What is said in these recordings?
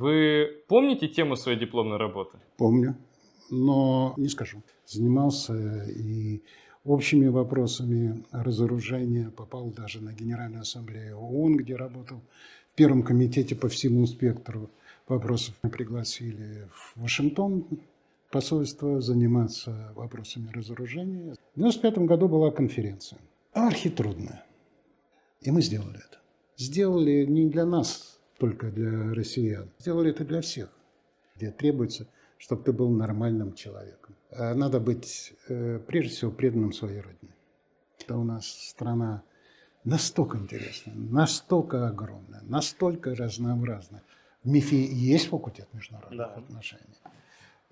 Вы помните тему своей дипломной работы? Помню, но не скажу. Занимался и общими вопросами разоружения, попал даже на Генеральную ассамблею ООН, где работал в Первом комитете по всему спектру вопросов. Пригласили в Вашингтон посольство заниматься вопросами разоружения. В 1995 году была конференция. Архитрудная. И мы сделали это. Сделали не для нас, только для россиян. Сделали это для всех, где требуется, чтобы ты был нормальным человеком. А надо быть, э, прежде всего, преданным своей родине. Это у нас страна настолько интересная, настолько огромная, настолько разнообразная. В МИФе есть факультет международных да. отношений.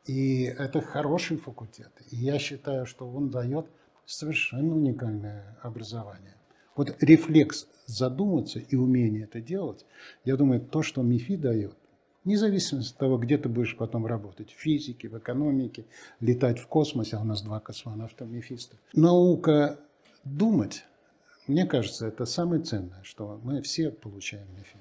И это хороший факультет. И я считаю, что он дает совершенно уникальное образование. Вот рефлекс задуматься и умение это делать, я думаю, то, что МИФИ дает, независимо от того, где ты будешь потом работать, в физике, в экономике, летать в космосе, а у нас два космонавта МИФИста. Наука думать, мне кажется, это самое ценное, что мы все получаем МИФИ.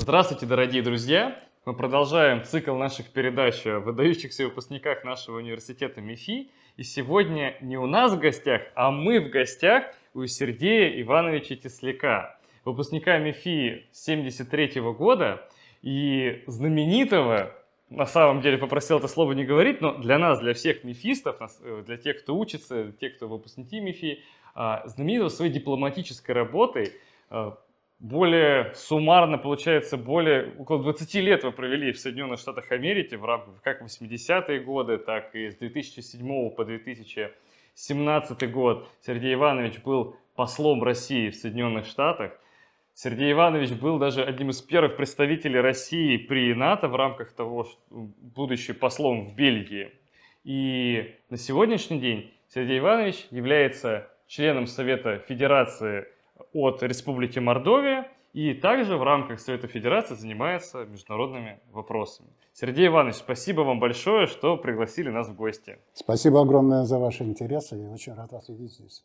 Здравствуйте, дорогие друзья! Мы продолжаем цикл наших передач о выдающихся выпускниках нашего университета МИФИ. И сегодня не у нас в гостях, а мы в гостях у Сергея Ивановича Тесляка, выпускника МИФИ 73 года и знаменитого, на самом деле попросил это слово не говорить, но для нас, для всех мифистов, э, для тех, кто учится, тех, кто выпускники МИФИ, а, знаменитого своей дипломатической работой а, более суммарно, получается, более около 20 лет вы провели в Соединенных Штатах Америки в рамках как 80-е годы, так и с 2007 по 2017 год. Сергей Иванович был послом России в Соединенных Штатах. Сергей Иванович был даже одним из первых представителей России при НАТО в рамках того, что будучи послом в Бельгии. И на сегодняшний день Сергей Иванович является членом Совета Федерации от Республики Мордовия и также в рамках Совета Федерации занимается международными вопросами. Сергей Иванович, спасибо вам большое, что пригласили нас в гости. Спасибо огромное за ваши интересы и очень рад вас видеть здесь.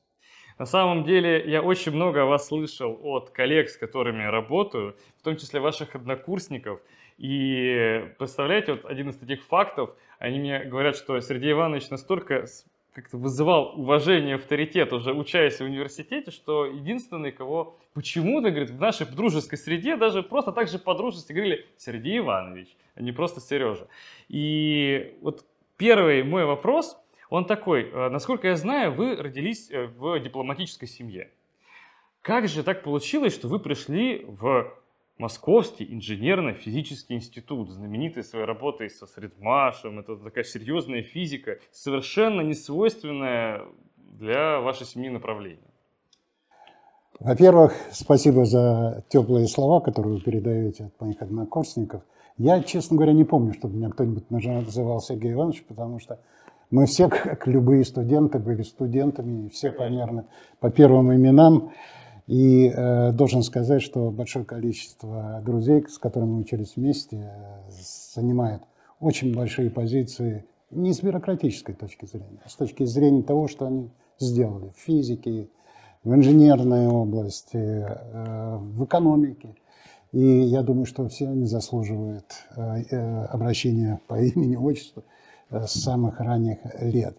На самом деле, я очень много о вас слышал от коллег, с которыми я работаю, в том числе ваших однокурсников. И представляете, вот один из таких фактов, они мне говорят, что Сергей Иванович настолько как-то вызывал уважение, авторитет уже учась в университете, что единственный, кого почему-то, говорит, в нашей дружеской среде даже просто так же по-дружески говорили Сергей Иванович, а не просто Сережа. И вот первый мой вопрос, он такой, э, насколько я знаю, вы родились э, в дипломатической семье. Как же так получилось, что вы пришли в Московский инженерно-физический институт, знаменитый своей работой со Средмашем, это такая серьезная физика, совершенно не свойственная для вашей семьи направления. Во-первых, спасибо за теплые слова, которые вы передаете от моих однокурсников. Я, честно говоря, не помню, чтобы меня кто-нибудь называл Сергей Иванович, потому что мы все, как любые студенты, были студентами, и все примерно по первым именам. И э, должен сказать, что большое количество друзей, с которыми мы учились вместе, э, занимает очень большие позиции не с бюрократической точки зрения, а с точки зрения того, что они сделали в физике, в инженерной области, э, в экономике. И я думаю, что все они заслуживают э, э обращения по имени, отчеству э, с самых ранних лет.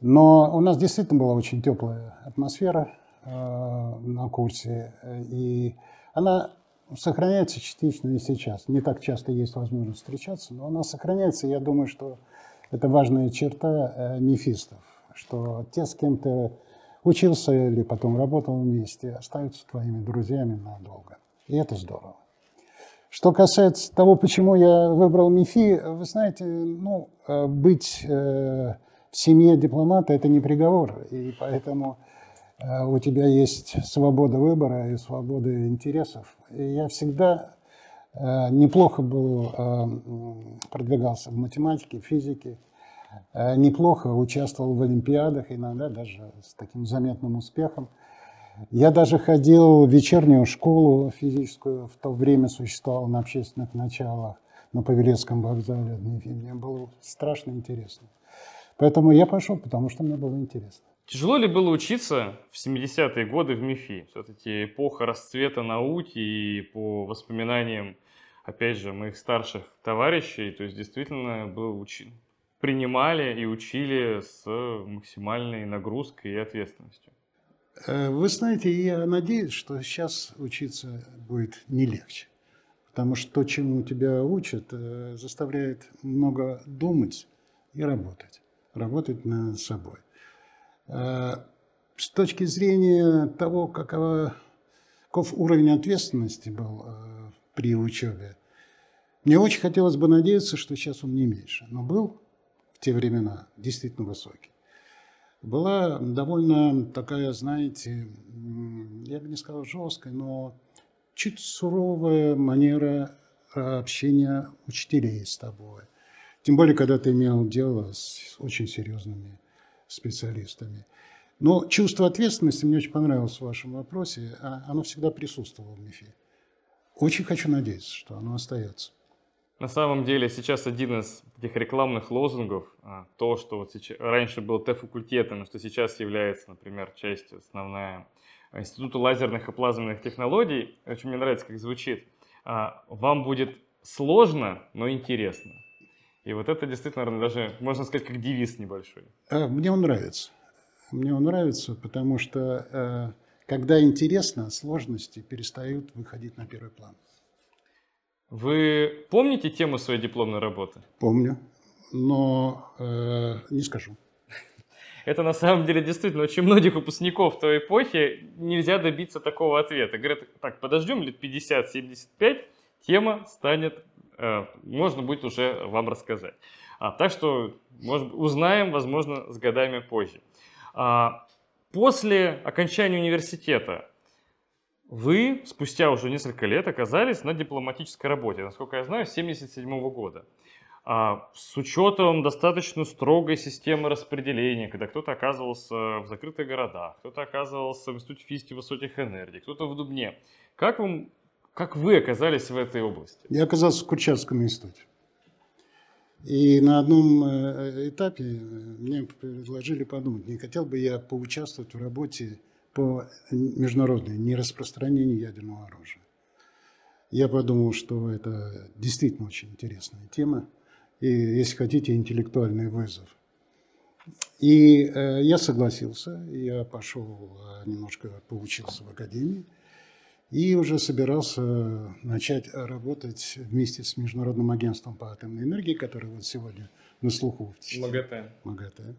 Но у нас действительно была очень теплая атмосфера на курсе. И она сохраняется частично и сейчас. Не так часто есть возможность встречаться, но она сохраняется. Я думаю, что это важная черта э, мифистов, что те, с кем ты учился или потом работал вместе, остаются твоими друзьями надолго. И это здорово. Что касается того, почему я выбрал МИФИ, вы знаете, ну, э, быть в семье дипломата – это не приговор, и поэтому Э, у тебя есть свобода выбора и свобода интересов. И я всегда э, неплохо был, э, продвигался в математике, физике, неплохо участвовал в олимпиадах, иногда даже с таким заметным успехом. Я даже ходил в вечернюю школу физическую, в то время существовал на общественных началах на Павелецком вокзале. Мне было страшно интересно. Поэтому я пошел, потому что мне было интересно. Тяжело ли было учиться в 70-е годы в МИФИ? Все-таки эпоха расцвета науки и по воспоминаниям, опять же, моих старших товарищей, то есть действительно был учи... принимали и учили с максимальной нагрузкой и ответственностью. Э, вы знаете, я надеюсь, что сейчас учиться будет не легче. Потому что то, чему тебя учат, э, заставляет много думать и работать. Работать над собой. Э, с точки зрения того, какова, каков уровень ответственности был при учебе, мне очень хотелось бы надеяться, что сейчас он не меньше. Но был в те времена действительно высокий была довольно такая, знаете, я бы не сказал жесткая, но чуть суровая манера общения учителей с тобой. Тем более, когда ты имел дело с очень серьезными специалистами. Но чувство ответственности мне очень понравилось в вашем вопросе. А оно всегда присутствовало в МИФе. Очень хочу надеяться, что оно остается. На самом деле сейчас один из этих рекламных лозунгов, а, то, что вот сейчас, раньше был Т-факультетом, что сейчас является, например, частью основная Института лазерных и плазменных технологий, очень мне нравится, как звучит, а, вам будет сложно, но интересно. И вот это действительно даже, можно сказать, как девиз небольшой. А, мне он нравится. Мне он нравится, потому что когда интересно, сложности перестают выходить на первый план. Вы помните тему своей дипломной работы? Помню, но э, не скажу. Это на самом деле действительно очень многих выпускников той эпохи нельзя добиться такого ответа. Говорят, так, подождем лет 50-75, тема станет, э, можно будет уже вам рассказать. А, так что может, узнаем, возможно, с годами позже. А, после окончания университета вы спустя уже несколько лет оказались на дипломатической работе, насколько я знаю, с 1977 года. А, с учетом достаточно строгой системы распределения, когда кто-то оказывался в закрытых городах, кто-то оказывался в Институте физики высоких энергий, кто-то в Дубне. Как, вам, как вы оказались в этой области? Я оказался в Курчатском институте. И на одном э, этапе мне предложили подумать, не хотел бы я поучаствовать в работе по международной нераспространению ядерного оружия. Я подумал, что это действительно очень интересная тема и, если хотите, интеллектуальный вызов. И э, я согласился, я пошел, э, немножко поучился в академии и уже собирался начать работать вместе с Международным агентством по атомной энергии, которое вот сегодня на слуху. МАГАТЭ. МАГАТЭ.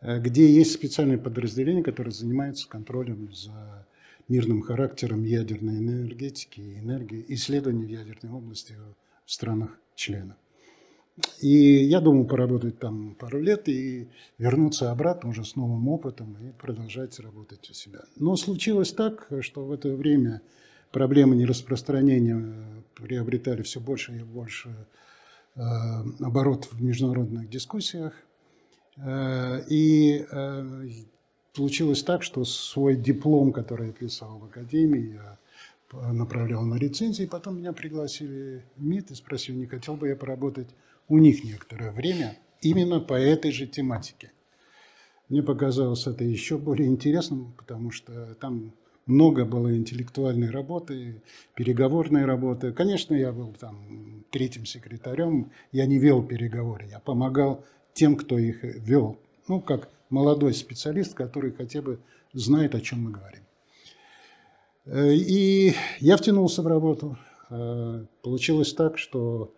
Э, где есть специальные подразделения, которые занимаются контролем за мирным характером ядерной энергетики и энергии, исследований в ядерной области в странах-членах. И я думал поработать там пару лет и вернуться обратно уже с новым опытом и продолжать работать у себя. Но случилось так, что в это время проблемы нераспространения приобретали все больше и больше э, оборот в международных дискуссиях. Э, и э, получилось так, что свой диплом, который я писал в академии, я направлял на рецензии, потом меня пригласили в МИД и спросили, не хотел бы я поработать у них некоторое время именно по этой же тематике. Мне показалось это еще более интересным, потому что там много было интеллектуальной работы, переговорной работы. Конечно, я был там третьим секретарем, я не вел переговоры, я помогал тем, кто их вел. Ну, как молодой специалист, который хотя бы знает, о чем мы говорим. Э, и я втянулся в работу. Э, получилось так, что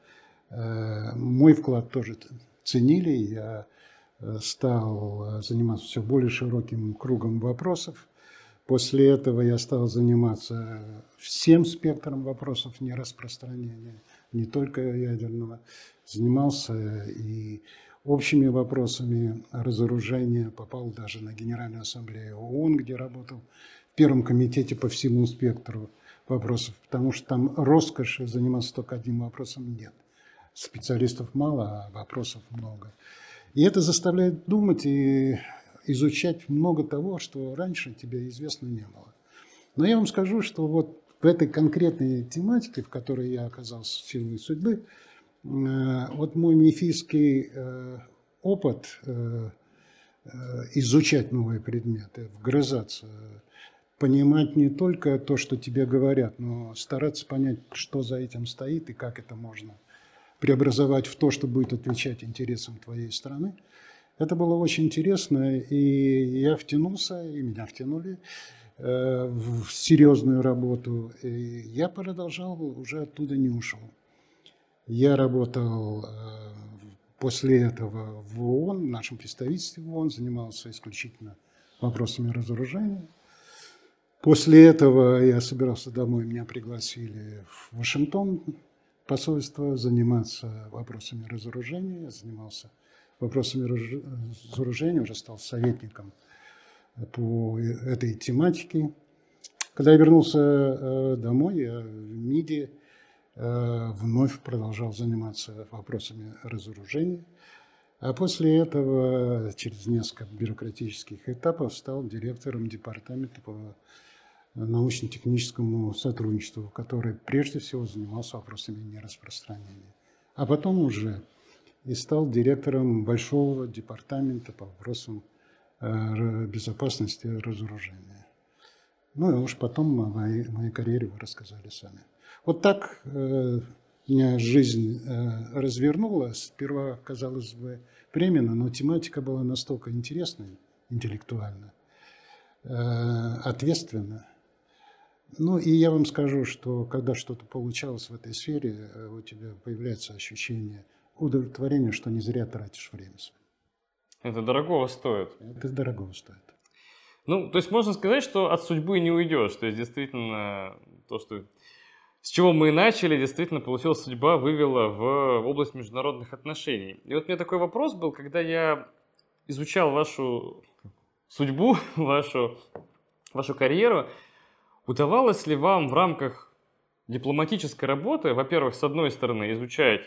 мой вклад тоже ценили. Я стал заниматься все более широким кругом вопросов. После этого я стал заниматься всем спектром вопросов нераспространения, не только ядерного. Занимался и общими вопросами разоружения, попал даже на Генеральную ассамблею ООН, где работал в Первом комитете по всему спектру вопросов, потому что там роскоши заниматься только одним вопросом нет. Специалистов мало, а вопросов много. И это заставляет думать и изучать много того, что раньше тебе известно не было. Но я вам скажу, что вот в этой конкретной тематике, в которой я оказался в силу судьбы, Э, вот мой мифийский э, опыт э, изучать новые предметы, вгрызаться, понимать не только то, что тебе говорят, но стараться понять, что за этим стоит и как это можно преобразовать в то, что будет отвечать интересам твоей страны. Это было очень интересно, и я втянулся, и меня втянули э, в серьезную работу. И я продолжал, уже оттуда не ушел. Я работал э, после этого в ООН, в нашем представительстве в ООН, занимался исключительно вопросами разоружения. После этого я собирался домой, меня пригласили в Вашингтон посольство заниматься вопросами разоружения. Я занимался вопросами разоружения, уже стал советником по этой тематике. Когда я вернулся э, домой, я в МИДе э, вновь продолжал заниматься вопросами разоружения. А после этого, через несколько бюрократических этапов, стал директором департамента по научно-техническому сотрудничеству, который прежде всего занимался вопросами нераспространения. А потом уже и стал директором большого департамента по вопросам э, безопасности и разоружения. Ну и уж потом о моей, моей карьере вы рассказали сами. Вот так э, меня жизнь э, развернулась. Сперва, казалось бы, временно, но тематика была настолько интересной, интеллектуально, э, ответственна, ну и я вам скажу, что когда что-то получалось в этой сфере, э, у тебя появляется ощущение удовлетворения, что не зря тратишь время. Это дорогого стоит. Это дорогого стоит. Ну, то есть можно сказать, что от судьбы не уйдешь. То есть действительно то, что с чего мы и начали, действительно получилась судьба, вывела в область международных отношений. И вот у меня такой вопрос был, когда я изучал вашу судьбу, вашу, вашу карьеру, Удавалось ли вам в рамках дипломатической работы, во-первых, с одной стороны, изучать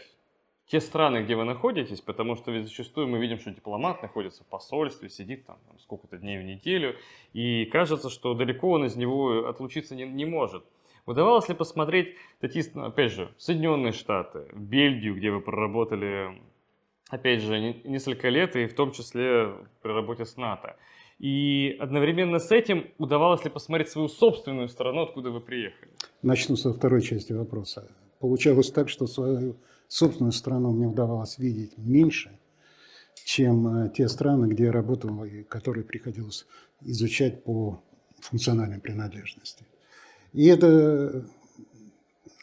те страны, где вы находитесь, потому что ведь зачастую мы видим, что дипломат находится в посольстве, сидит там, сколько-то дней в неделю, и кажется, что далеко он из него отлучиться не, не может. Удавалось ли посмотреть такие, опять же, Соединенные Штаты, Бельгию, где вы проработали, опять же, несколько лет, и в том числе при работе с НАТО. И одновременно с этим удавалось ли посмотреть свою собственную страну, откуда вы приехали? Начну со второй части вопроса. Получалось так, что свою собственную страну мне удавалось видеть меньше, чем э, те страны, где я работал и которые приходилось изучать по функциональной принадлежности. И это,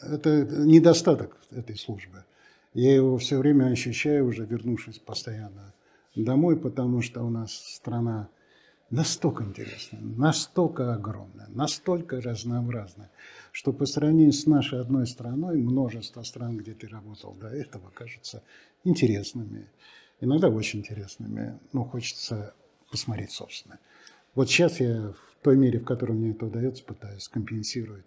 это недостаток этой службы. Я его все время ощущаю, уже вернувшись постоянно домой, потому что у нас страна настолько интересная, настолько огромная, настолько разнообразная, что по сравнению с нашей одной страной множество стран, где ты работал до этого, кажутся интересными, иногда очень интересными, но хочется посмотреть собственно. Вот сейчас я в той мере, в которой мне это удается, пытаюсь компенсировать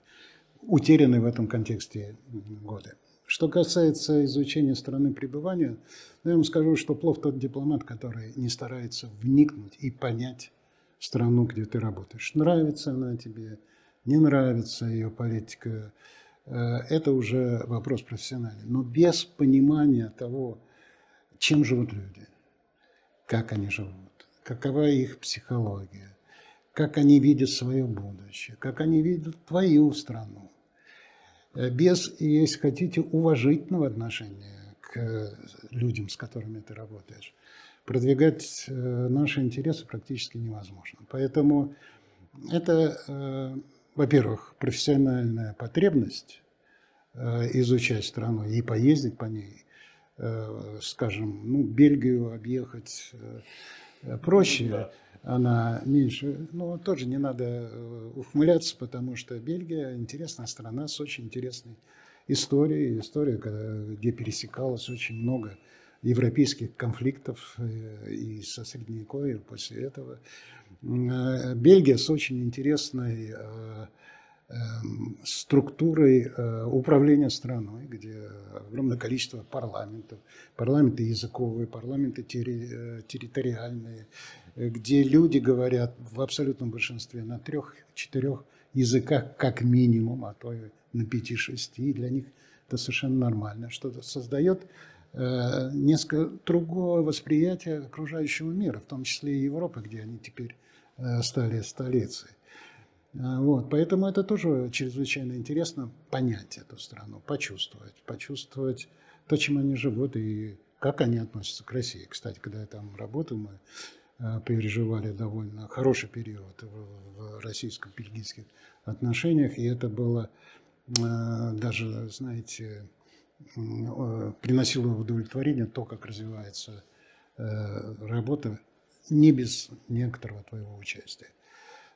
утерянные в этом контексте годы. Что касается изучения страны пребывания, ну, я вам скажу, что плохо тот дипломат, который не старается вникнуть и понять страну, где ты работаешь. Нравится она тебе, не нравится ее политика, э, это уже вопрос профессиональный. Но без понимания того, чем живут люди, как они живут, какова их психология, как они видят свое будущее, как они видят твою страну, э, без, если хотите, уважительного отношения к людям, с которыми ты работаешь, продвигать э, наши интересы практически невозможно. Поэтому это, э, во-первых, профессиональная потребность э, изучать страну и поездить по ней, скажем, ну, Бельгию объехать проще, да. она меньше, но тоже не надо ухмыляться, потому что Бельгия интересная страна с очень интересной историей, история, где пересекалось очень много европейских конфликтов э, и со Средневековья после этого. Э, Бельгия с очень интересной э, эм, структурой управления страной, где огромное количество парламентов, парламенты языковые, парламенты территориальные, где люди говорят в абсолютном большинстве на трех-четырех языках как минимум, а то и на пяти-шести. Для них это совершенно нормально, что создает несколько другое восприятие окружающего мира, в том числе и Европы, где они теперь э, стали столицей. Э, вот, поэтому это тоже чрезвычайно интересно понять эту страну, почувствовать, почувствовать то, чем они живут и как они относятся к России. Кстати, когда я там работал, мы э, переживали довольно хороший период в российско-бельгийских отношениях, и это было даже, знаете, приносило удовлетворение то, как развивается работа не без некоторого твоего участия.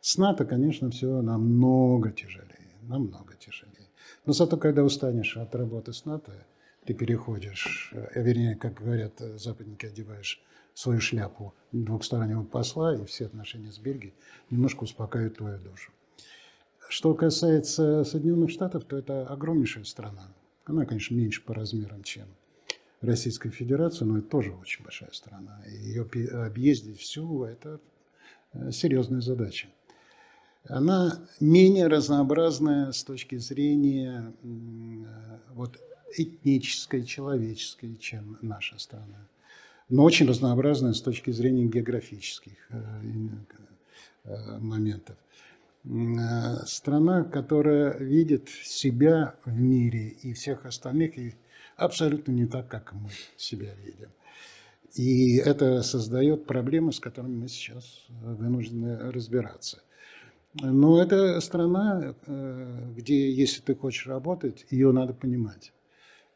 С НАТО, конечно, все намного тяжелее, намного тяжелее. Но зато, когда устанешь от работы с НАТО, ты переходишь, э, вернее, как говорят э, западники, одеваешь свою шляпу двухстороннего посла, и все отношения с Бельгией немножко успокаивают твою душу. Что касается Соединенных Штатов, то это огромнейшая страна. Она, конечно, меньше по размерам, чем Российская Федерация, но это тоже очень большая страна. Ее объездить всю – это э, серьезная задача. Она менее разнообразная с точки зрения э, вот, этнической, человеческой, чем наша страна. Но очень разнообразная с точки зрения географических э, моментов. Страна, которая видит себя в мире и всех остальных, и абсолютно не так, как мы себя видим. И это создает проблемы, с которыми мы сейчас вынуждены разбираться. Но это страна, э, где, если ты хочешь работать, ее надо понимать.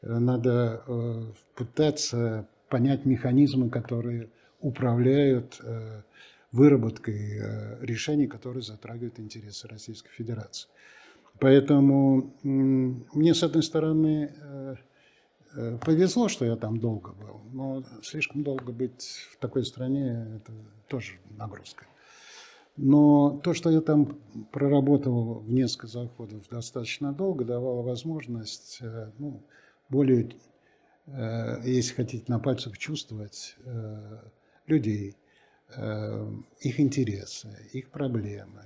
Надо э, пытаться понять механизмы, которые управляют э, выработкой решений, которые затрагивают интересы Российской Федерации. Поэтому мне, с одной стороны, Э, повезло, что я там долго был, но слишком долго быть в такой стране – это тоже нагрузка. Но то, что я там проработал в несколько заходов достаточно долго, давало возможность э, ну, более, э, если хотите, на пальцах чувствовать людей, их интересы, их проблемы,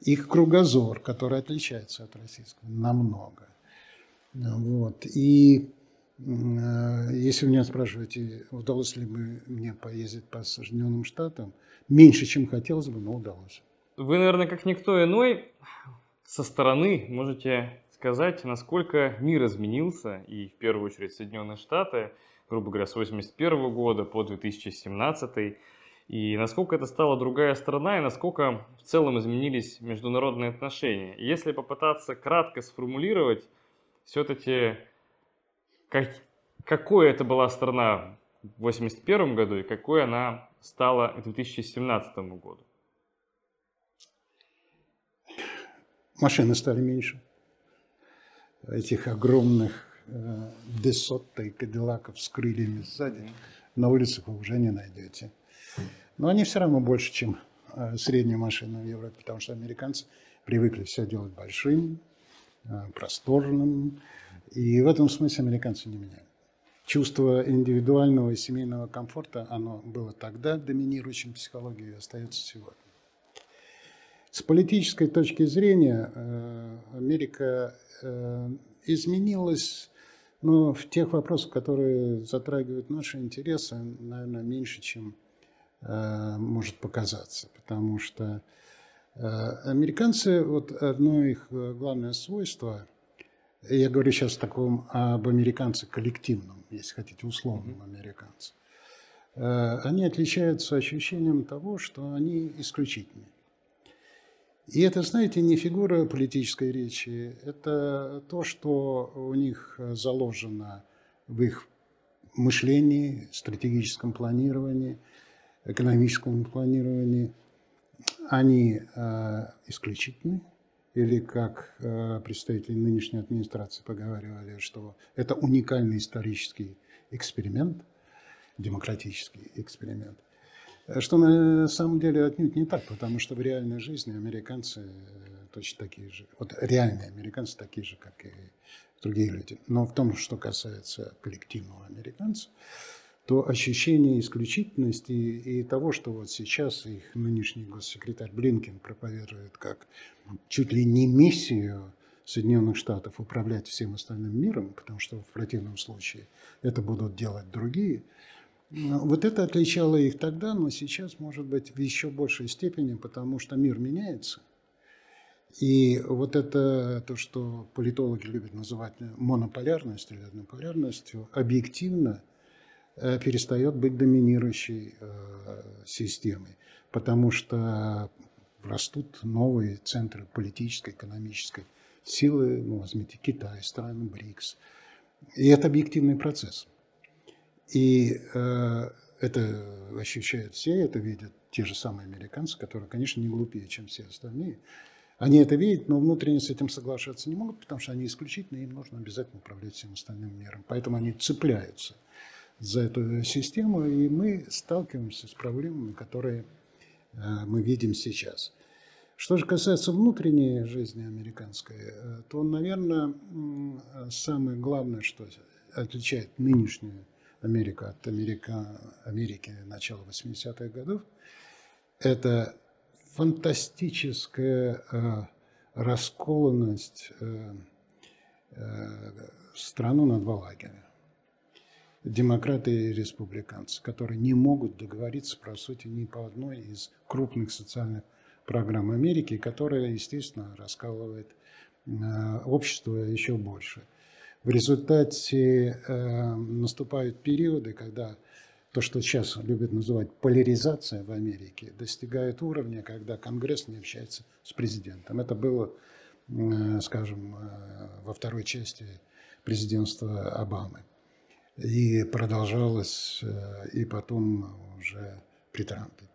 их кругозор, который отличается от российского намного. Вот. И Э, если меня спрашиваете, удалось ли бы мне поездить по Соединенным Штатам, меньше, чем хотелось бы, но удалось. Вы, наверное, как никто иной, со стороны можете сказать, насколько мир изменился, и в первую очередь Соединенные Штаты, грубо говоря, с 1981 года по 2017, и насколько это стала другая страна, и насколько в целом изменились международные отношения. Если попытаться кратко сформулировать, все-таки как, какой это была страна в 1981 году и какой она стала к 2017 году? Машины стали меньше. Этих огромных э, Десотта и Кадиллаков с крыльями сзади на улицах вы уже не найдете. Но они все равно больше, чем э, средние машины в Европе, потому что американцы привыкли все делать большим, э, просторным, и в этом смысле американцы не меняют. Чувство индивидуального и семейного комфорта, оно было тогда доминирующим психологией и остается сегодня. С политической точки зрения э, Америка изменилась но в тех вопросах, которые затрагивают наши интересы, наверное, меньше, чем может показаться. Потому что американцы, вот одно их главное свойство – я говорю сейчас таком об американце коллективном, если хотите, условном американце. Э, они отличаются ощущением того, что они исключительны. И это, знаете, не фигура политической речи, это то, что у них заложено в их мышлении, стратегическом планировании, экономическом планировании. Они э, исключительны, или как э, представители нынешней администрации поговаривали, что это уникальный исторический эксперимент, демократический эксперимент. Что на самом деле отнюдь не так, потому что в реальной жизни американцы э, точно такие же, вот реальные американцы такие же, как и другие люди. Но в том, что касается коллективного американца, то ощущение исключительности и того, что вот сейчас их нынешний госсекретарь Блинкин проповедует как чуть ли не миссию Соединенных Штатов управлять всем остальным миром, потому что в противном случае это будут делать другие. Вот это отличало их тогда, но сейчас, может быть, в еще большей степени, потому что мир меняется. И вот это то, что политологи любят называть монополярностью или однополярностью, объективно перестает быть доминирующей э, системой, потому что растут новые центры политической, экономической силы, ну, возьмите Китай, страны БРИКС. И это объективный процесс. И э, это ощущают все, это видят те же самые американцы, которые, конечно, не глупее, чем все остальные. Они это видят, но внутренне с этим соглашаться не могут, потому что они исключительно, им нужно обязательно управлять всем остальным миром. Поэтому они цепляются за эту систему, и мы сталкиваемся с проблемами, которые э, мы видим сейчас. Что же касается внутренней жизни американской, э, то, наверное, самое главное, что отличает нынешнюю Америку от Америка, Америки начала 80-х годов, это фантастическая э, расколанность э, страну на два лагеря. Демократы и республиканцы, которые не могут договориться, по сути, ни по одной из крупных социальных программ Америки, которая, естественно, раскалывает э, общество еще больше. В результате э, наступают периоды, когда то, что сейчас любят называть поляризация в Америке, достигает уровня, когда Конгресс не общается с президентом. Это было, э, скажем, во второй части президентства Обамы. И продолжалось и потом уже при Трампе.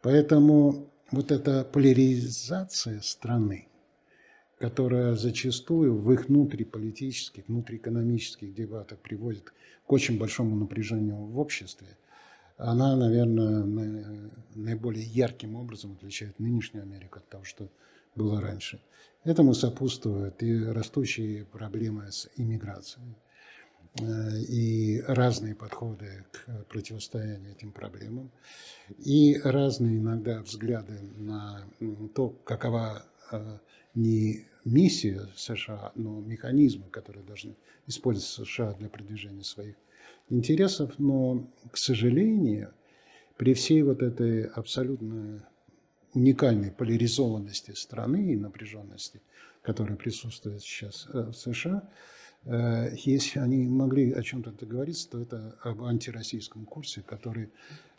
Поэтому вот эта поляризация страны, которая зачастую в их внутриполитических, внутриэкономических дебатах приводит к очень большому напряжению в обществе, она, наверное, наиболее ярким образом отличает нынешнюю Америку от того, что было раньше. Этому сопутствуют и растущие проблемы с иммиграцией, Э, и разные подходы к противостоянию этим проблемам, и разные иногда взгляды на то, какова э, не миссия США, но механизмы, которые должны использовать США для продвижения своих интересов. Но, к сожалению, при всей вот этой абсолютно уникальной поляризованности страны и напряженности, которая присутствует сейчас э, в США, Э, если они могли о чем-то договориться, то это об антироссийском курсе, который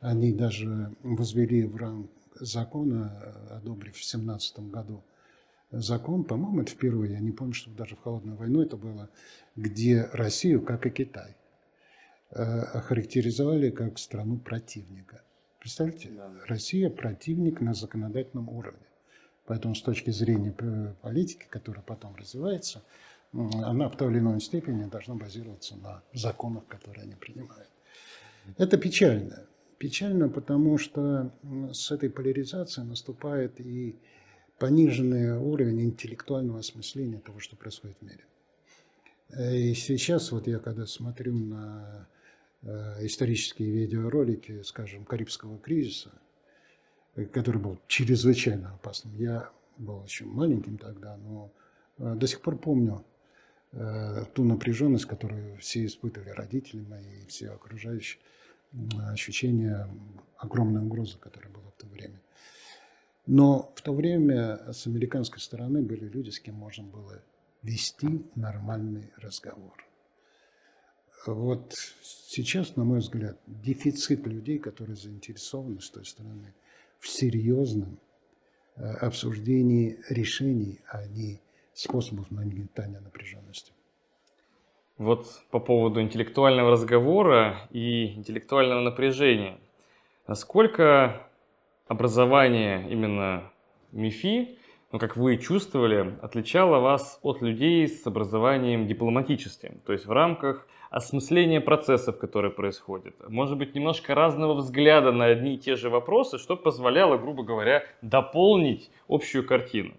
они даже возвели в ранг закона, одобрив в 2017 году закон, по-моему, это впервые, я не помню, что даже в холодную войну это было, где Россию, как и Китай, э, охарактеризовали как страну противника. Представляете, да. Россия противник на законодательном уровне. Поэтому с точки зрения политики, которая потом развивается, она в той или иной степени должна базироваться на законах, которые они принимают. Это печально. Печально, потому что с этой поляризацией наступает и пониженный уровень интеллектуального осмысления того, что происходит в мире. И сейчас вот я когда смотрю на э, исторические видеоролики, скажем, Карибского кризиса, который был чрезвычайно опасным. Я был еще маленьким тогда, но э, до сих пор помню Э, ту напряженность, которую все испытывали, родители мои и все окружающие, ощущение огромной угрозы, которая была в то время. Но в то время с американской стороны были люди, с кем можно было вести нормальный разговор. Вот сейчас, на мой взгляд, дефицит людей, которые заинтересованы с той стороны в серьезном э, обсуждении решений, а не способов нагнетания напряженности. Вот по поводу интеллектуального разговора и интеллектуального напряжения. Насколько образование именно МИФИ, ну, как вы чувствовали, отличало вас от людей с образованием дипломатическим, то есть в рамках осмысления процессов, которые происходят. Может быть, немножко разного взгляда на одни и те же вопросы, что позволяло, грубо говоря, дополнить общую картину.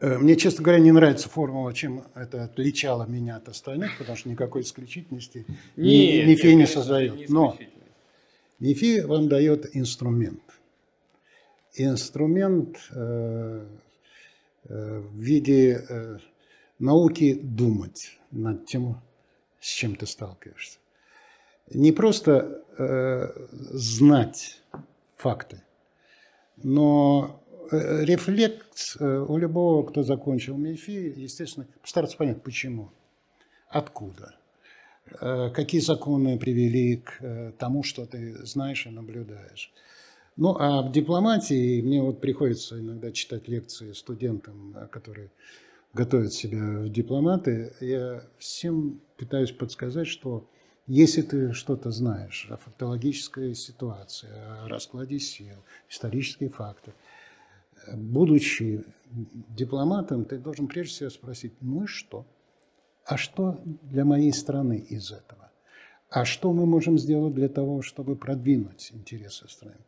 Э, мне, честно говоря, не нравится формула, чем это отличало меня от остальных, потому что никакой исключительности нет, НИФИ не, не создает. Не Но НИФИ вам дает инструмент. Инструмент э, э, в виде э, науки думать над тем, с чем ты сталкиваешься. Не просто э, знать факты, но рефлекс э, у любого, кто закончил МИФИ, естественно, постараться понять, почему, откуда, э, какие законы привели к тому, что ты знаешь и наблюдаешь. Ну, а в дипломатии мне вот приходится иногда читать лекции студентам, которые готовят себя в дипломаты. Я всем пытаюсь подсказать, что если ты что-то знаешь о фактологической ситуации, о раскладе сил, исторические факты, будучи дипломатом, ты должен прежде всего спросить, ну и что? А что для моей страны из этого? А что мы можем сделать для того, чтобы продвинуть интересы страны?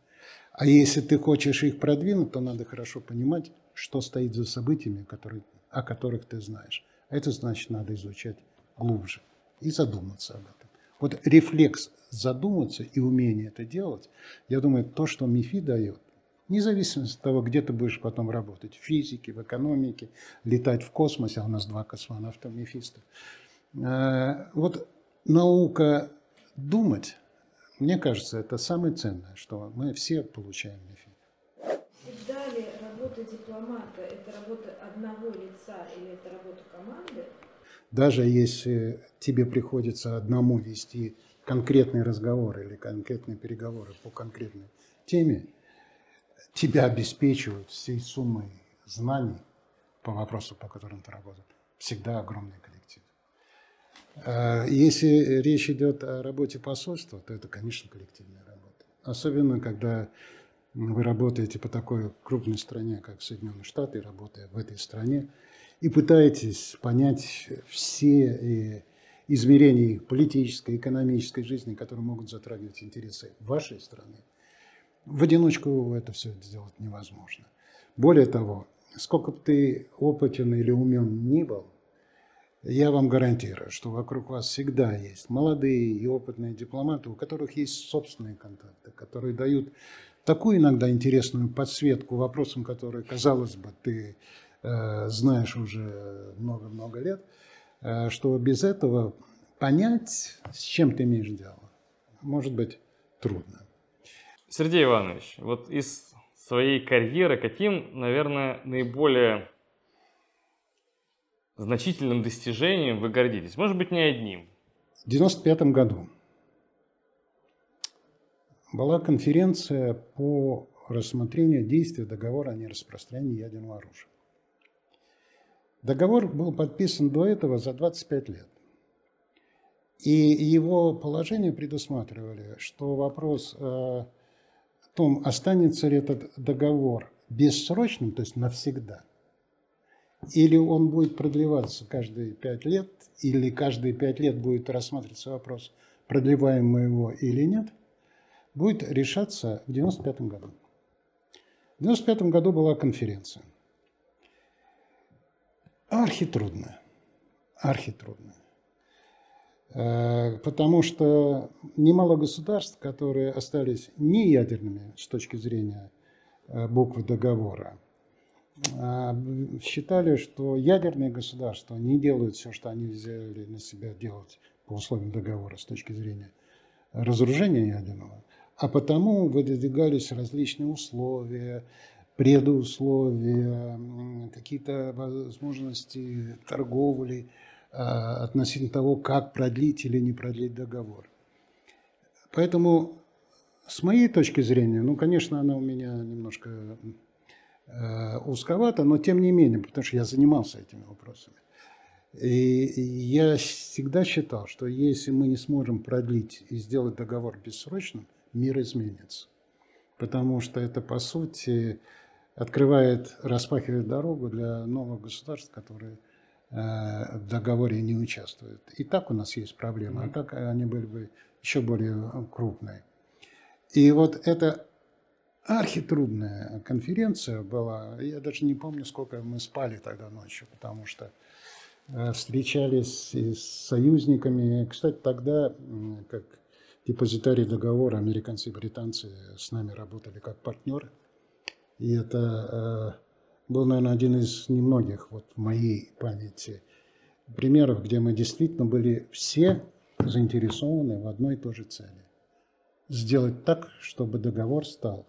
А если ты хочешь их продвинуть, то надо хорошо понимать, что стоит за событиями, которые, о которых ты знаешь. Это значит, надо изучать глубже и задуматься об этом. Вот рефлекс задуматься и умение это делать, я думаю, то, что МИФИ дает, независимо от того, где ты будешь потом работать, в физике, в экономике, летать в космосе, а у нас два космонавта МИФИста. Э, вот наука думать, мне кажется, это самое ценное, что мы все получаем в МИФИ. Всегда ли работа дипломата – это работа одного лица или это работа команды? Даже если тебе приходится одному вести конкретный разговор или конкретные переговоры по конкретной теме, тебя обеспечивают всей суммой знаний по вопросу, по которым ты работаешь. Всегда огромный коллектив. А если речь идет о работе посольства, то это, конечно, коллективная работа. Особенно, когда вы работаете по такой крупной стране, как Соединенные Штаты, работая в этой стране, и пытаетесь понять все э, измерения политической, экономической жизни, которые могут затрагивать интересы вашей страны. В одиночку это все сделать невозможно. Более того, сколько бы ты опытен или умен ни был, я вам гарантирую, что вокруг вас всегда есть молодые и опытные дипломаты, у которых есть собственные контакты, которые дают такую иногда интересную подсветку вопросам, которые, казалось бы, ты э, знаешь уже много-много лет, э, что без этого понять, с чем ты имеешь дело, может быть трудно. Сергей Иванович, вот из своей карьеры каким, наверное, наиболее значительным достижением вы гордитесь? Может быть, не одним. В 1995 году была конференция по рассмотрению действия договора о нераспространении ядерного оружия. Договор был подписан до этого за 25 лет. И его положения предусматривали, что вопрос о том, останется ли этот договор бессрочным, то есть навсегда – или он будет продлеваться каждые пять лет, или каждые пять лет будет рассматриваться вопрос, продлеваем мы его или нет, будет решаться в 1995 году. В 1995 году была конференция. Архитрудная. Архитрудная. Э, потому что немало государств, которые остались не ядерными с точки зрения э, буквы договора, а, считали, что ядерные государства не делают все, что они взяли на себя делать по условиям договора с точки зрения разоружения ядерного, а потому выдвигались различные условия, предусловия, какие-то возможности торговли относительно того, как продлить или не продлить договор. Поэтому, с моей точки зрения, ну, конечно, она у меня немножко Э, узковато, но тем не менее, потому что я занимался этими вопросами. И я всегда считал, что если мы не сможем продлить и сделать договор бессрочным, мир изменится. Потому что это, по сути, открывает, распахивает дорогу для новых государств, которые в договоре не участвуют. И так у нас есть проблемы, а так они были бы еще более крупные. И вот это архитрудная конференция была. Я даже не помню, сколько мы спали тогда ночью, потому что э, встречались и с союзниками. Кстати, тогда, как депозитарий договора, американцы и британцы с нами работали как партнеры. И это э, был, наверное, один из немногих вот в моей памяти примеров, где мы действительно были все заинтересованы в одной и той же цели. Сделать так, чтобы договор стал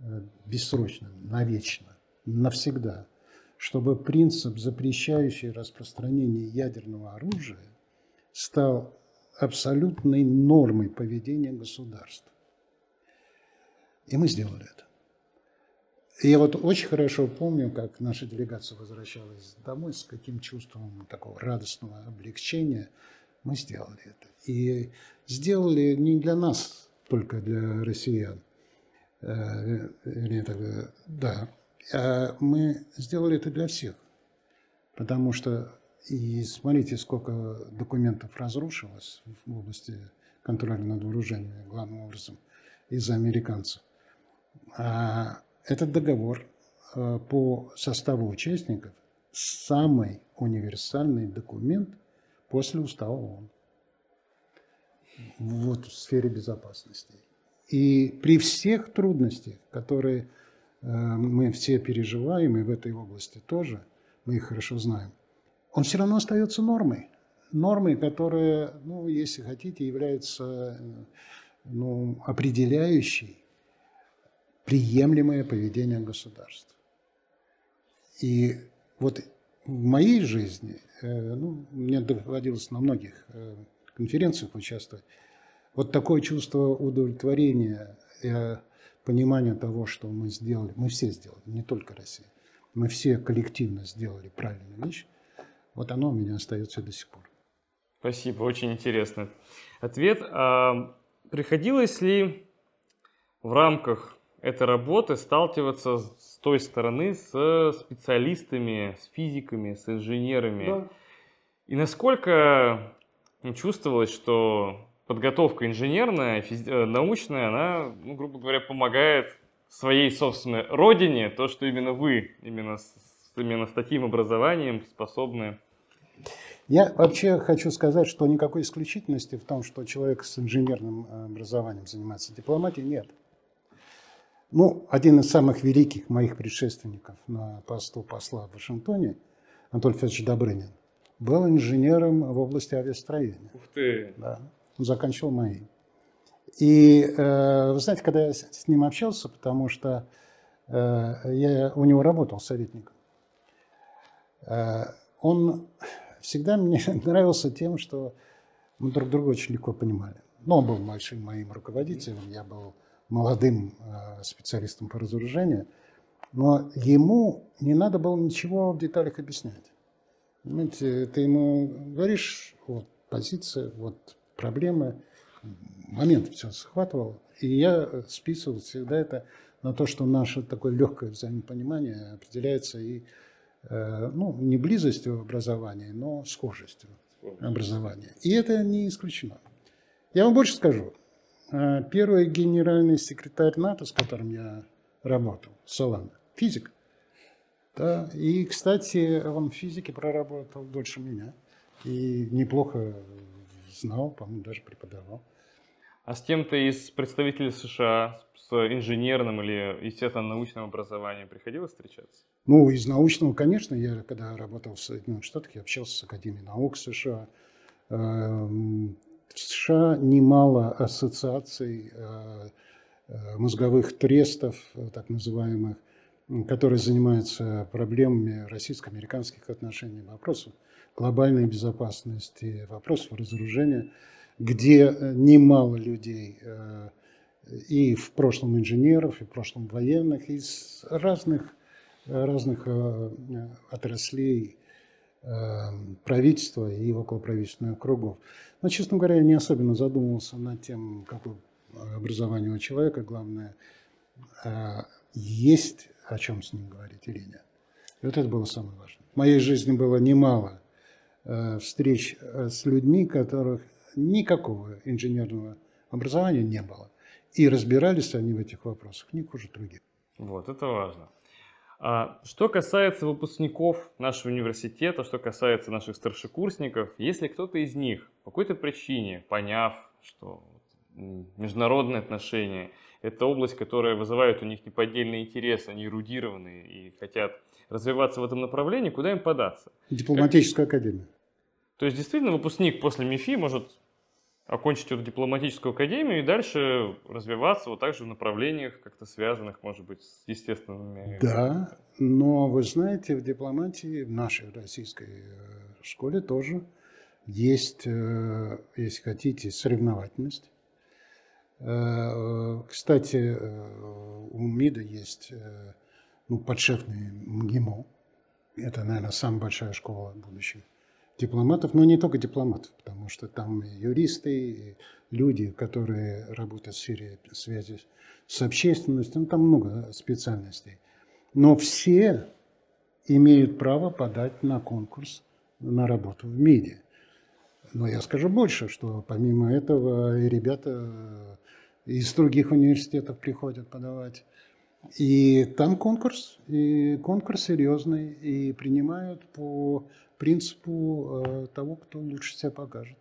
э, бессрочным, навечно, навсегда. Чтобы принцип, запрещающий распространение ядерного оружия, стал абсолютной нормой поведения государства. И мы сделали это. Я вот очень хорошо помню, как наша делегация возвращалась домой, с каким чувством такого радостного облегчения мы сделали это. И сделали не для нас, только для россиян. Э, так, да. А мы сделали это для всех. Потому что, и смотрите, сколько документов разрушилось в области контроля над вооружениями, главным образом, из-за американцев. А этот договор э, по составу участников самый универсальный документ после устава ООН вот, в сфере безопасности. И при всех трудностях, которые э, мы все переживаем, и в этой области тоже, мы их хорошо знаем, он все равно остается нормой. Нормой, которая, ну, если хотите, является э, ну, определяющей приемлемое поведение государства. И вот в моей жизни, э, ну, мне доводилось на многих э, конференциях участвовать, вот такое чувство удовлетворения, понимания того, что мы сделали, мы все сделали, не только Россия, мы все коллективно сделали правильную вещь, вот оно у меня остается до сих пор. Спасибо, очень интересный ответ. А приходилось ли в рамках этой работы сталкиваться с той стороны с специалистами, с физиками, с инженерами. Да. И насколько ну, чувствовалось, что подготовка инженерная, э, научная, она, ну, грубо говоря, помогает своей собственной родине, то, что именно вы, именно с, именно с таким образованием способны я вообще хочу сказать, что никакой исключительности в том, что человек с инженерным э, образованием занимается дипломатией, нет. Ну, один из самых великих моих предшественников на посту посла в Вашингтоне, Анатолий Федорович Добрынин, был инженером в области авиастроения. Ух ты! Да, он заканчивал мои. И э, вы знаете, когда я с ним общался, потому что э, я у него работал советником, э, он всегда мне нравился тем, что мы друг друга очень легко понимали. Но он был большим моим руководителем, я был молодым э, специалистом по разоружению, но ему не надо было ничего в деталях объяснять. Понимаете, ты ему говоришь, вот позиция, вот проблемы, момент все схватывал, и я списывал всегда это на то, что наше такое легкое взаимопонимание определяется и э, ну, не близостью образования, но схожестью образования. И это не исключено. Я вам больше скажу. А, первый генеральный секретарь НАТО, с которым я работал, Солана, физик. Да, и, кстати, он в физике проработал дольше меня. И неплохо знал, по-моему, даже преподавал. А с кем-то из представителей США с инженерным или, естественно, научным образованием приходилось встречаться? Ну, из научного, конечно. Я, когда работал в Соединенных Штатах, я общался с Академией наук США. США немало ассоциаций э, э, мозговых трестов, э, так называемых, которые занимаются проблемами российско-американских отношений, вопросов глобальной безопасности, вопросов разоружения, где немало людей и в прошлом инженеров, и в прошлом военных, из разных, разных отраслей правительства и околоправительственных кругов. Но, честно говоря, я не особенно задумывался над тем, какое образование у человека. Главное, а, есть о чем с ним говорить или нет. И вот это было самое важное. В моей жизни было немало а, встреч с людьми, которых никакого инженерного образования не было. И разбирались они в этих вопросах не хуже других. Вот, это важно. А что касается выпускников нашего университета, что касается наших старшекурсников, если кто-то из них по какой-то причине, поняв, что международные отношения – это область, которая вызывает у них неподдельный интерес, они эрудированные и хотят развиваться в этом направлении, куда им податься? Дипломатическая как... академия. То есть действительно выпускник после МИФИ может окончить эту дипломатическую академию и дальше развиваться вот так же в направлениях, как-то связанных, может быть, с естественными... Да, но вы знаете, в дипломатии, в нашей российской э, школе тоже есть, э, если хотите, соревновательность. Э, кстати, у МИДа есть ну, подшефный МГИМО. Это, наверное, самая большая школа будущих дипломатов, но не только дипломатов, потому что там и юристы, и люди, которые работают в сфере связи с общественностью, ну, там много специальностей. Но все имеют право подать на конкурс на работу в МИДе. Но я скажу больше, что помимо этого и ребята из других университетов приходят подавать. И там конкурс, и конкурс серьезный, и принимают по принципу э, того, кто лучше себя покажет.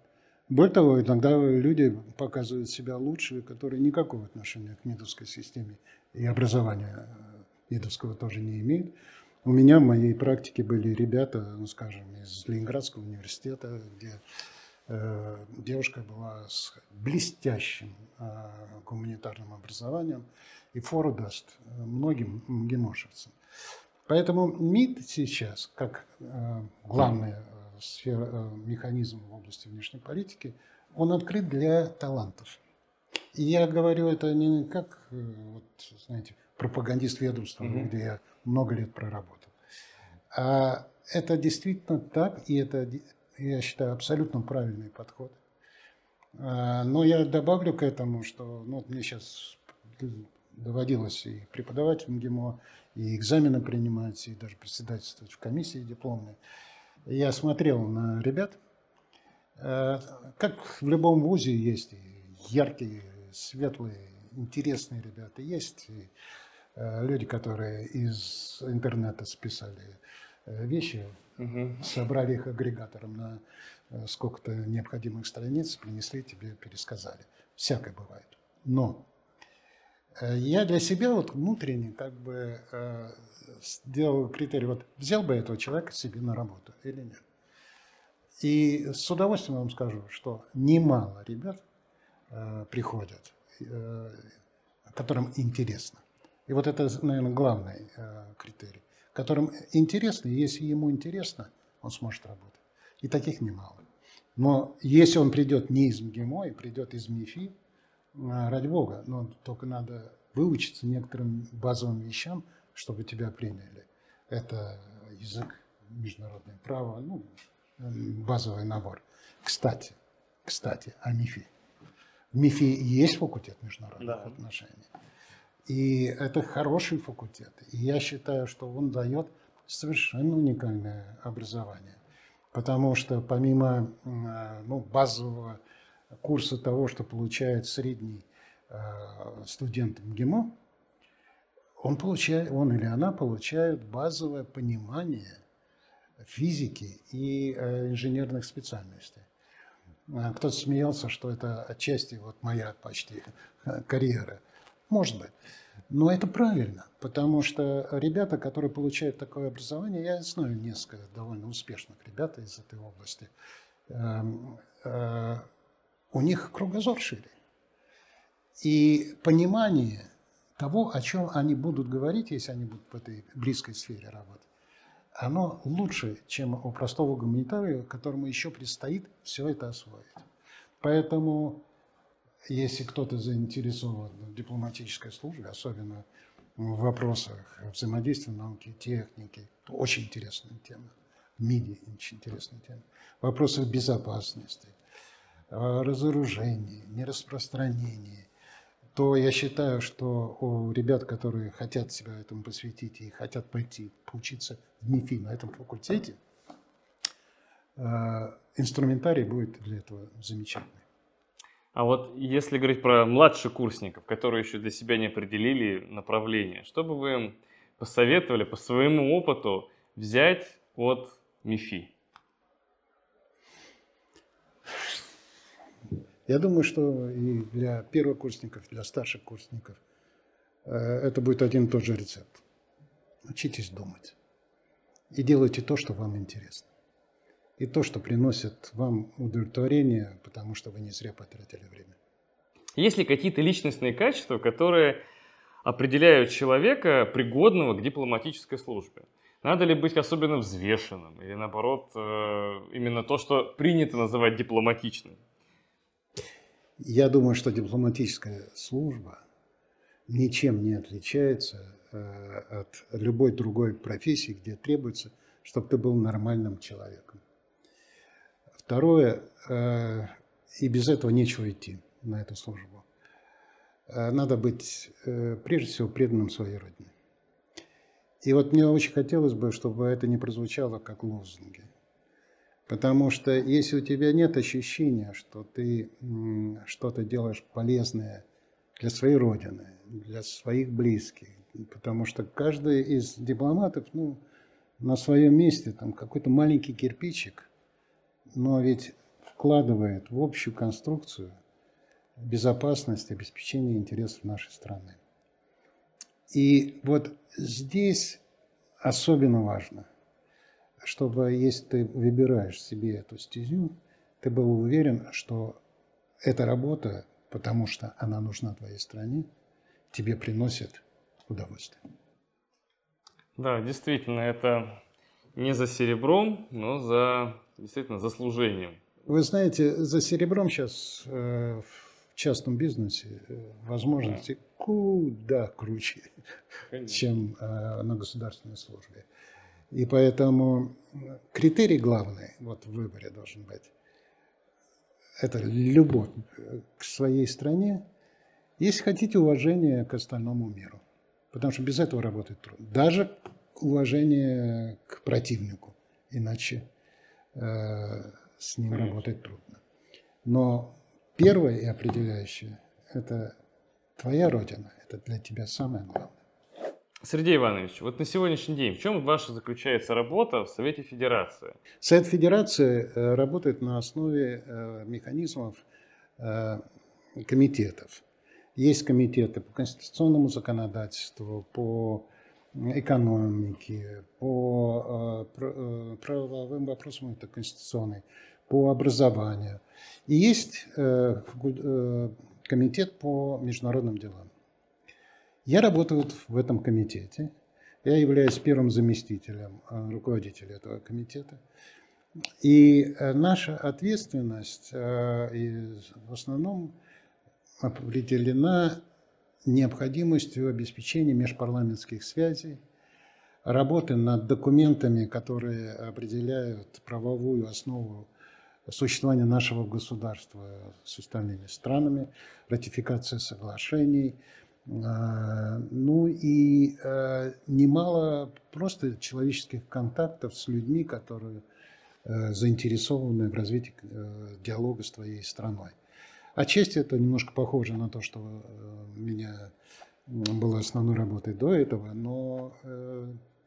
Более того, иногда люди показывают себя лучше, которые никакого отношения к МИДовской системе и образования э, МИДовского тоже не имеют. У меня в моей практике были ребята, ну, скажем, из Ленинградского университета, где э, девушка была с блестящим э, гуманитарным образованием и фору даст э, многим МГИМОшевцам. Поэтому МИД сейчас, как э, главный э, сфера, э, механизм в области внешней политики, он открыт для талантов. И я говорю это не как, вот, знаете, пропагандист ведомства, mm-hmm. где я много лет проработал. А это действительно так, и это, я считаю, абсолютно правильный подход. А, но я добавлю к этому, что ну, мне сейчас доводилось и преподавать в МГИМО, и экзамены принимать, и даже председательствовать в комиссии дипломной. Я смотрел на ребят. Э, как в любом вузе есть яркие, светлые, интересные ребята. Есть э, люди, которые из интернета списали э, вещи, угу. собрали их агрегатором на сколько-то необходимых страниц, принесли тебе, пересказали. Всякое бывает. Но я для себя вот внутренне как бы э, сделал критерий, вот взял бы этого человека себе на работу или нет. И с удовольствием вам скажу, что немало ребят э, приходят, э, которым интересно. И вот это, наверное, главный э, критерий. Которым интересно, если ему интересно, он сможет работать. И таких немало. Но если он придет не из МГИМО, и придет из МИФИ, ради бога, но только надо выучиться некоторым базовым вещам, чтобы тебя приняли. Это язык, международное право, ну, базовый набор. Кстати, кстати, о МИФИ. В МИФИ есть факультет международных да. отношений. И это хороший факультет. И я считаю, что он дает совершенно уникальное образование. Потому что помимо ну, базового курса того, что получает средний э, студент МГИМО, он, получает, он или она получает базовое понимание физики и э, инженерных специальностей. А кто-то смеялся, что это отчасти вот моя почти карьера. Может быть. Но это правильно, потому что ребята, которые получают такое образование, я знаю несколько довольно успешных ребят из этой области, эм, э, у них кругозор шире. И понимание того, о чем они будут говорить, если они будут в этой близкой сфере работать, оно лучше, чем у простого гуманитария, которому еще предстоит все это освоить. Поэтому, если кто-то заинтересован в дипломатической службе, особенно в вопросах взаимодействия науки, техники, то очень интересная тема. МИДи очень интересная тема. Вопросы безопасности, разоружении, нераспространении, то я считаю, что у ребят, которые хотят себя этому посвятить и хотят пойти поучиться в МИФИ на этом факультете, э, инструментарий будет для этого замечательный. А вот если говорить про младших курсников, которые еще для себя не определили направление, что бы вы им посоветовали по своему опыту взять от МИФИ? Я думаю, что и для первокурсников, и для старших курсников э, это будет один и тот же рецепт. Учитесь думать. И делайте то, что вам интересно. и то, что приносит вам удовлетворение, потому что вы не зря потратили время. Есть ли какие-то личностные качества, которые определяют человека, пригодного к дипломатической службе? Надо ли быть особенно взвешенным? Или наоборот, э, именно то, что принято называть дипломатичным? Я думаю, что дипломатическая служба ничем не отличается э, от любой другой профессии, где требуется, чтобы ты был нормальным человеком. Второе, э, и без этого нечего идти на эту службу. Надо быть, прежде всего, преданным своей родине. И вот мне очень хотелось бы, чтобы это не прозвучало как лозунги. Потому что если у тебя нет ощущения, что ты что-то делаешь полезное для своей родины, для своих близких, потому что каждый из дипломатов, ну, на своем месте, там какой-то маленький кирпичик, но ведь вкладывает в общую конструкцию безопасность, обеспечение интересов нашей страны. И вот здесь особенно важно, чтобы если ты выбираешь себе эту стезю, ты был уверен, что эта работа, потому что она нужна твоей стране, тебе приносит удовольствие. Да, действительно, это не за серебром, но за действительно за служением. Вы знаете, за серебром сейчас э, в частном бизнесе э, возможности да куда круче, Конечно. чем э, на государственной службе. И поэтому критерий главный вот в выборе должен быть – это любовь к своей стране, если хотите, уважение к остальному миру. Потому что без этого работать трудно. Даже уважение к противнику, иначе э, с ним Конечно. работать трудно. Но первое и определяющее – это Твоя родина – это для тебя самое главное. Сергей Иванович, вот на сегодняшний день в чем ваша заключается работа в Совете Федерации? Совет Федерации э, работает на основе э, механизмов э, комитетов. Есть комитеты по конституционному законодательству, по экономике, по правовым вопросам это конституционный, по образованию. И есть комитет по международным делам. Я работаю вот в этом комитете. Я являюсь первым заместителем э, руководителя этого комитета. И э, наша ответственность э, в основном определена необходимостью обеспечения межпарламентских связей, работы над документами, которые определяют правовую основу существование нашего государства с остальными странами, ратификация соглашений, ну и а, немало просто человеческих контактов с людьми, которые а, заинтересованы в развитии диалога с твоей страной. Отчасти это немножко похоже на то, что у меня была основной работой до этого, но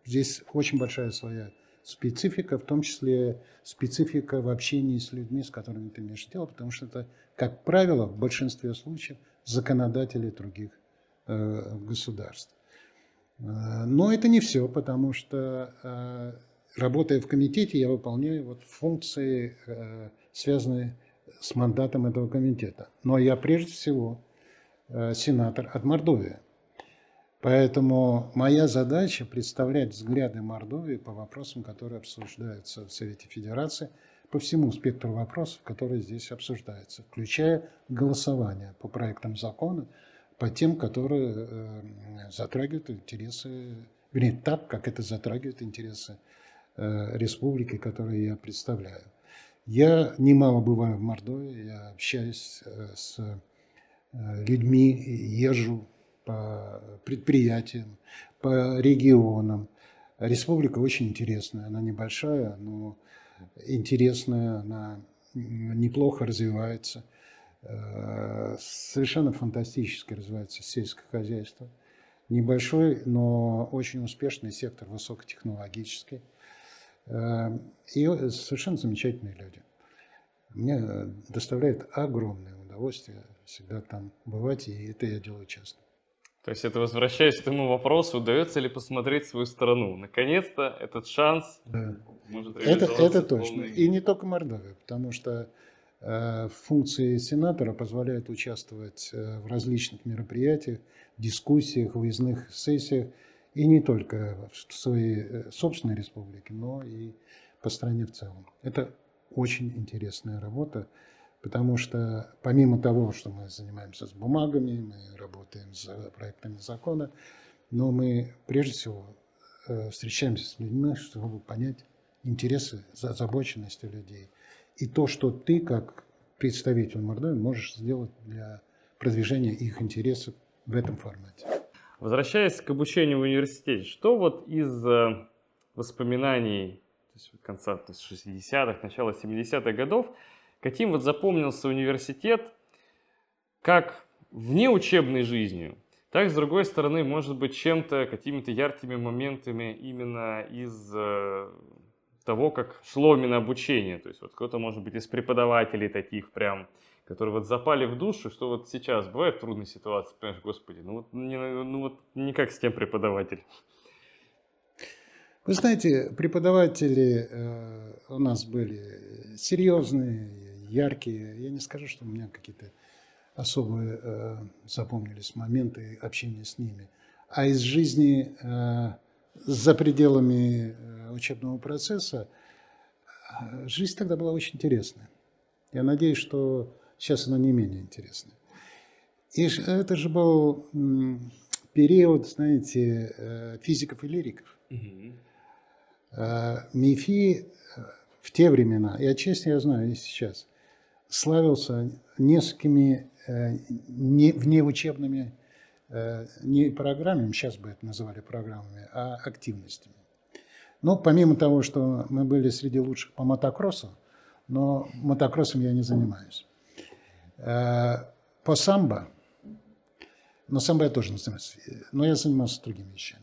здесь очень большая своя специфика, в том числе специфика в общении с людьми, с которыми ты имеешь дело, потому что это, как правило, в большинстве случаев законодатели других э, государств. Э, но это не все, потому что, э, работая в комитете, я выполняю вот функции, э, связанные с мандатом этого комитета. Но я прежде всего э, сенатор от Мордовии. Поэтому моя задача представлять взгляды Мордовии по вопросам, которые обсуждаются в Совете Федерации, по всему спектру вопросов, которые здесь обсуждаются, включая голосование по проектам закона, по тем, которые э, затрагивают интересы, вернее, так, как это затрагивает интересы э, республики, которую я представляю. Я немало бываю в Мордовии, я общаюсь э, с людьми, езжу по предприятиям, по регионам. Республика очень интересная, она небольшая, но интересная, она неплохо развивается. Э, совершенно фантастически развивается сельское хозяйство. Небольшой, но очень успешный сектор высокотехнологический. Э, и совершенно замечательные люди. Мне доставляет огромное удовольствие всегда там бывать, и это я делаю часто. То есть это возвращаясь к тому вопросу, удается ли посмотреть свою страну. Наконец-то этот шанс Да. может Это, это точно. полной И не только Мордовия, потому что функции сенатора позволяют участвовать э, в различных мероприятиях, дискуссиях, выездных сессиях, и не только в своей э, собственной республике, но и по стране в целом. Это очень интересная работа, потому что помимо того, что мы занимаемся с бумагами, мы работаем с проектами закона, но мы прежде всего э, встречаемся с людьми, чтобы понять интересы, за- озабоченности людей. И то, что ты, как представитель Мордовии, можешь сделать для продвижения их интересов в этом формате. Возвращаясь к обучению в университете, что вот из э, воспоминаний то есть конца то есть 60-х, начала 70-х годов, каким вот запомнился университет как внеучебной жизнью, так, с другой стороны, может быть, чем-то, какими-то яркими моментами именно из э, того, как шло именно обучение. То есть вот кто-то, может быть, из преподавателей таких прям, которые вот запали в душу, что вот сейчас бывают трудные ситуации, понимаешь, господи, ну вот, не, ну вот не как с тем преподаватель. Вы знаете, преподаватели э, у нас были серьезные, яркие. Я не скажу, что у меня какие-то особые э, запомнились моменты общения с ними. А из жизни э, за пределами э, учебного процесса жизнь тогда была очень интересная. Я надеюсь, что сейчас она не менее интересная. И это же был период, знаете, э, физиков и лириков. Э, МИФИ э, в те времена, и отчасти я знаю и сейчас, славился несколькими не, внеучебными не программами, сейчас бы это называли программами, а активностями. Ну, помимо того, что мы были среди лучших по мотокроссу, но мотокроссом я не занимаюсь. Э, По самбо, но самбо я тоже занимаюсь, э, но я занимался другими вещами.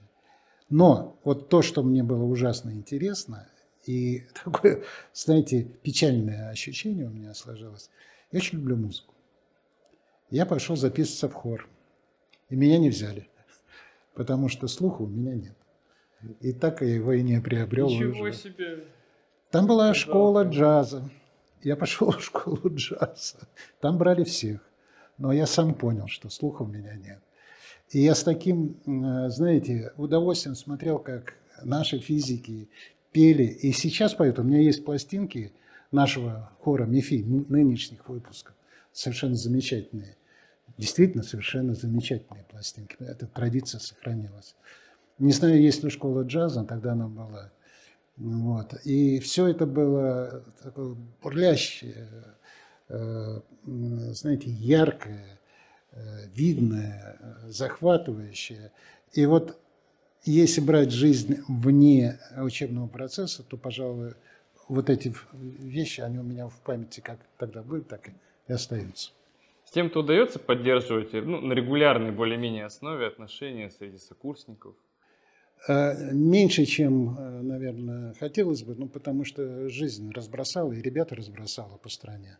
Но вот то, что мне было ужасно интересно, и такое, знаете, печальное ощущение у меня сложилось, я очень люблю музыку. Я пошел записываться в хор, и меня не взяли, потому что слуха у меня нет. И так я его и не приобрел. Ничего уже. себе. Там была Жалко. школа джаза. Я пошел в школу джаза. Там брали всех. Но я сам понял, что слуха у меня нет. И я с таким, знаете, удовольствием смотрел, как наши физики пели. И сейчас поют. У меня есть пластинки нашего хора МИФИ, ны- нынешних выпусков. Совершенно замечательные. Действительно, совершенно замечательные пластинки. Эта традиция сохранилась. Не знаю, есть ли школа джаза, тогда она была. Вот. И все это было такое бурлящее, э, знаете, яркое, э, видное, э, захватывающее. И вот если брать жизнь вне учебного процесса, то, пожалуй, вот эти вещи, они у меня в памяти как тогда были, так и остаются. С кем-то удается поддерживать ну, на регулярной более-менее основе отношения среди сокурсников? Э, Меньше, чем, э, наверное, хотелось бы, ну, потому что жизнь разбросала, и ребята разбросала по стране.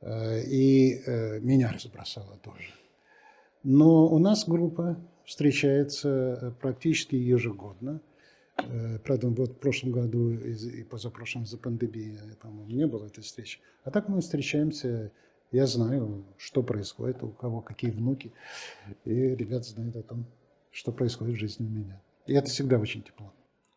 Э, И меня разбросала тоже. Но у нас группа встречается практически ежегодно. Правда, вот в прошлом году и позапрошлом за пандемией, по-моему, не было этой встречи. А так мы встречаемся, я знаю, что происходит, у кого какие внуки, и ребята знают о том, что происходит в жизни у меня. И это всегда очень тепло.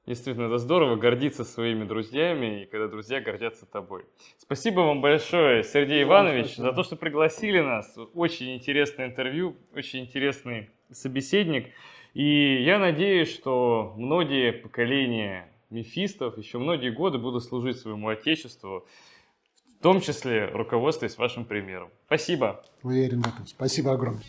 Действительно, это здорово гордиться своими друзьями, и когда друзья гордятся тобой. Спасибо вам большое, Сергей Иванович, спасибо. за то, что пригласили нас. Очень интересное интервью, очень интересный собеседник. И я надеюсь, что многие поколения мефистов еще многие годы будут служить своему отечеству, в том числе руководствуясь вашим примером. Спасибо. Уверен в этом. Спасибо огромное.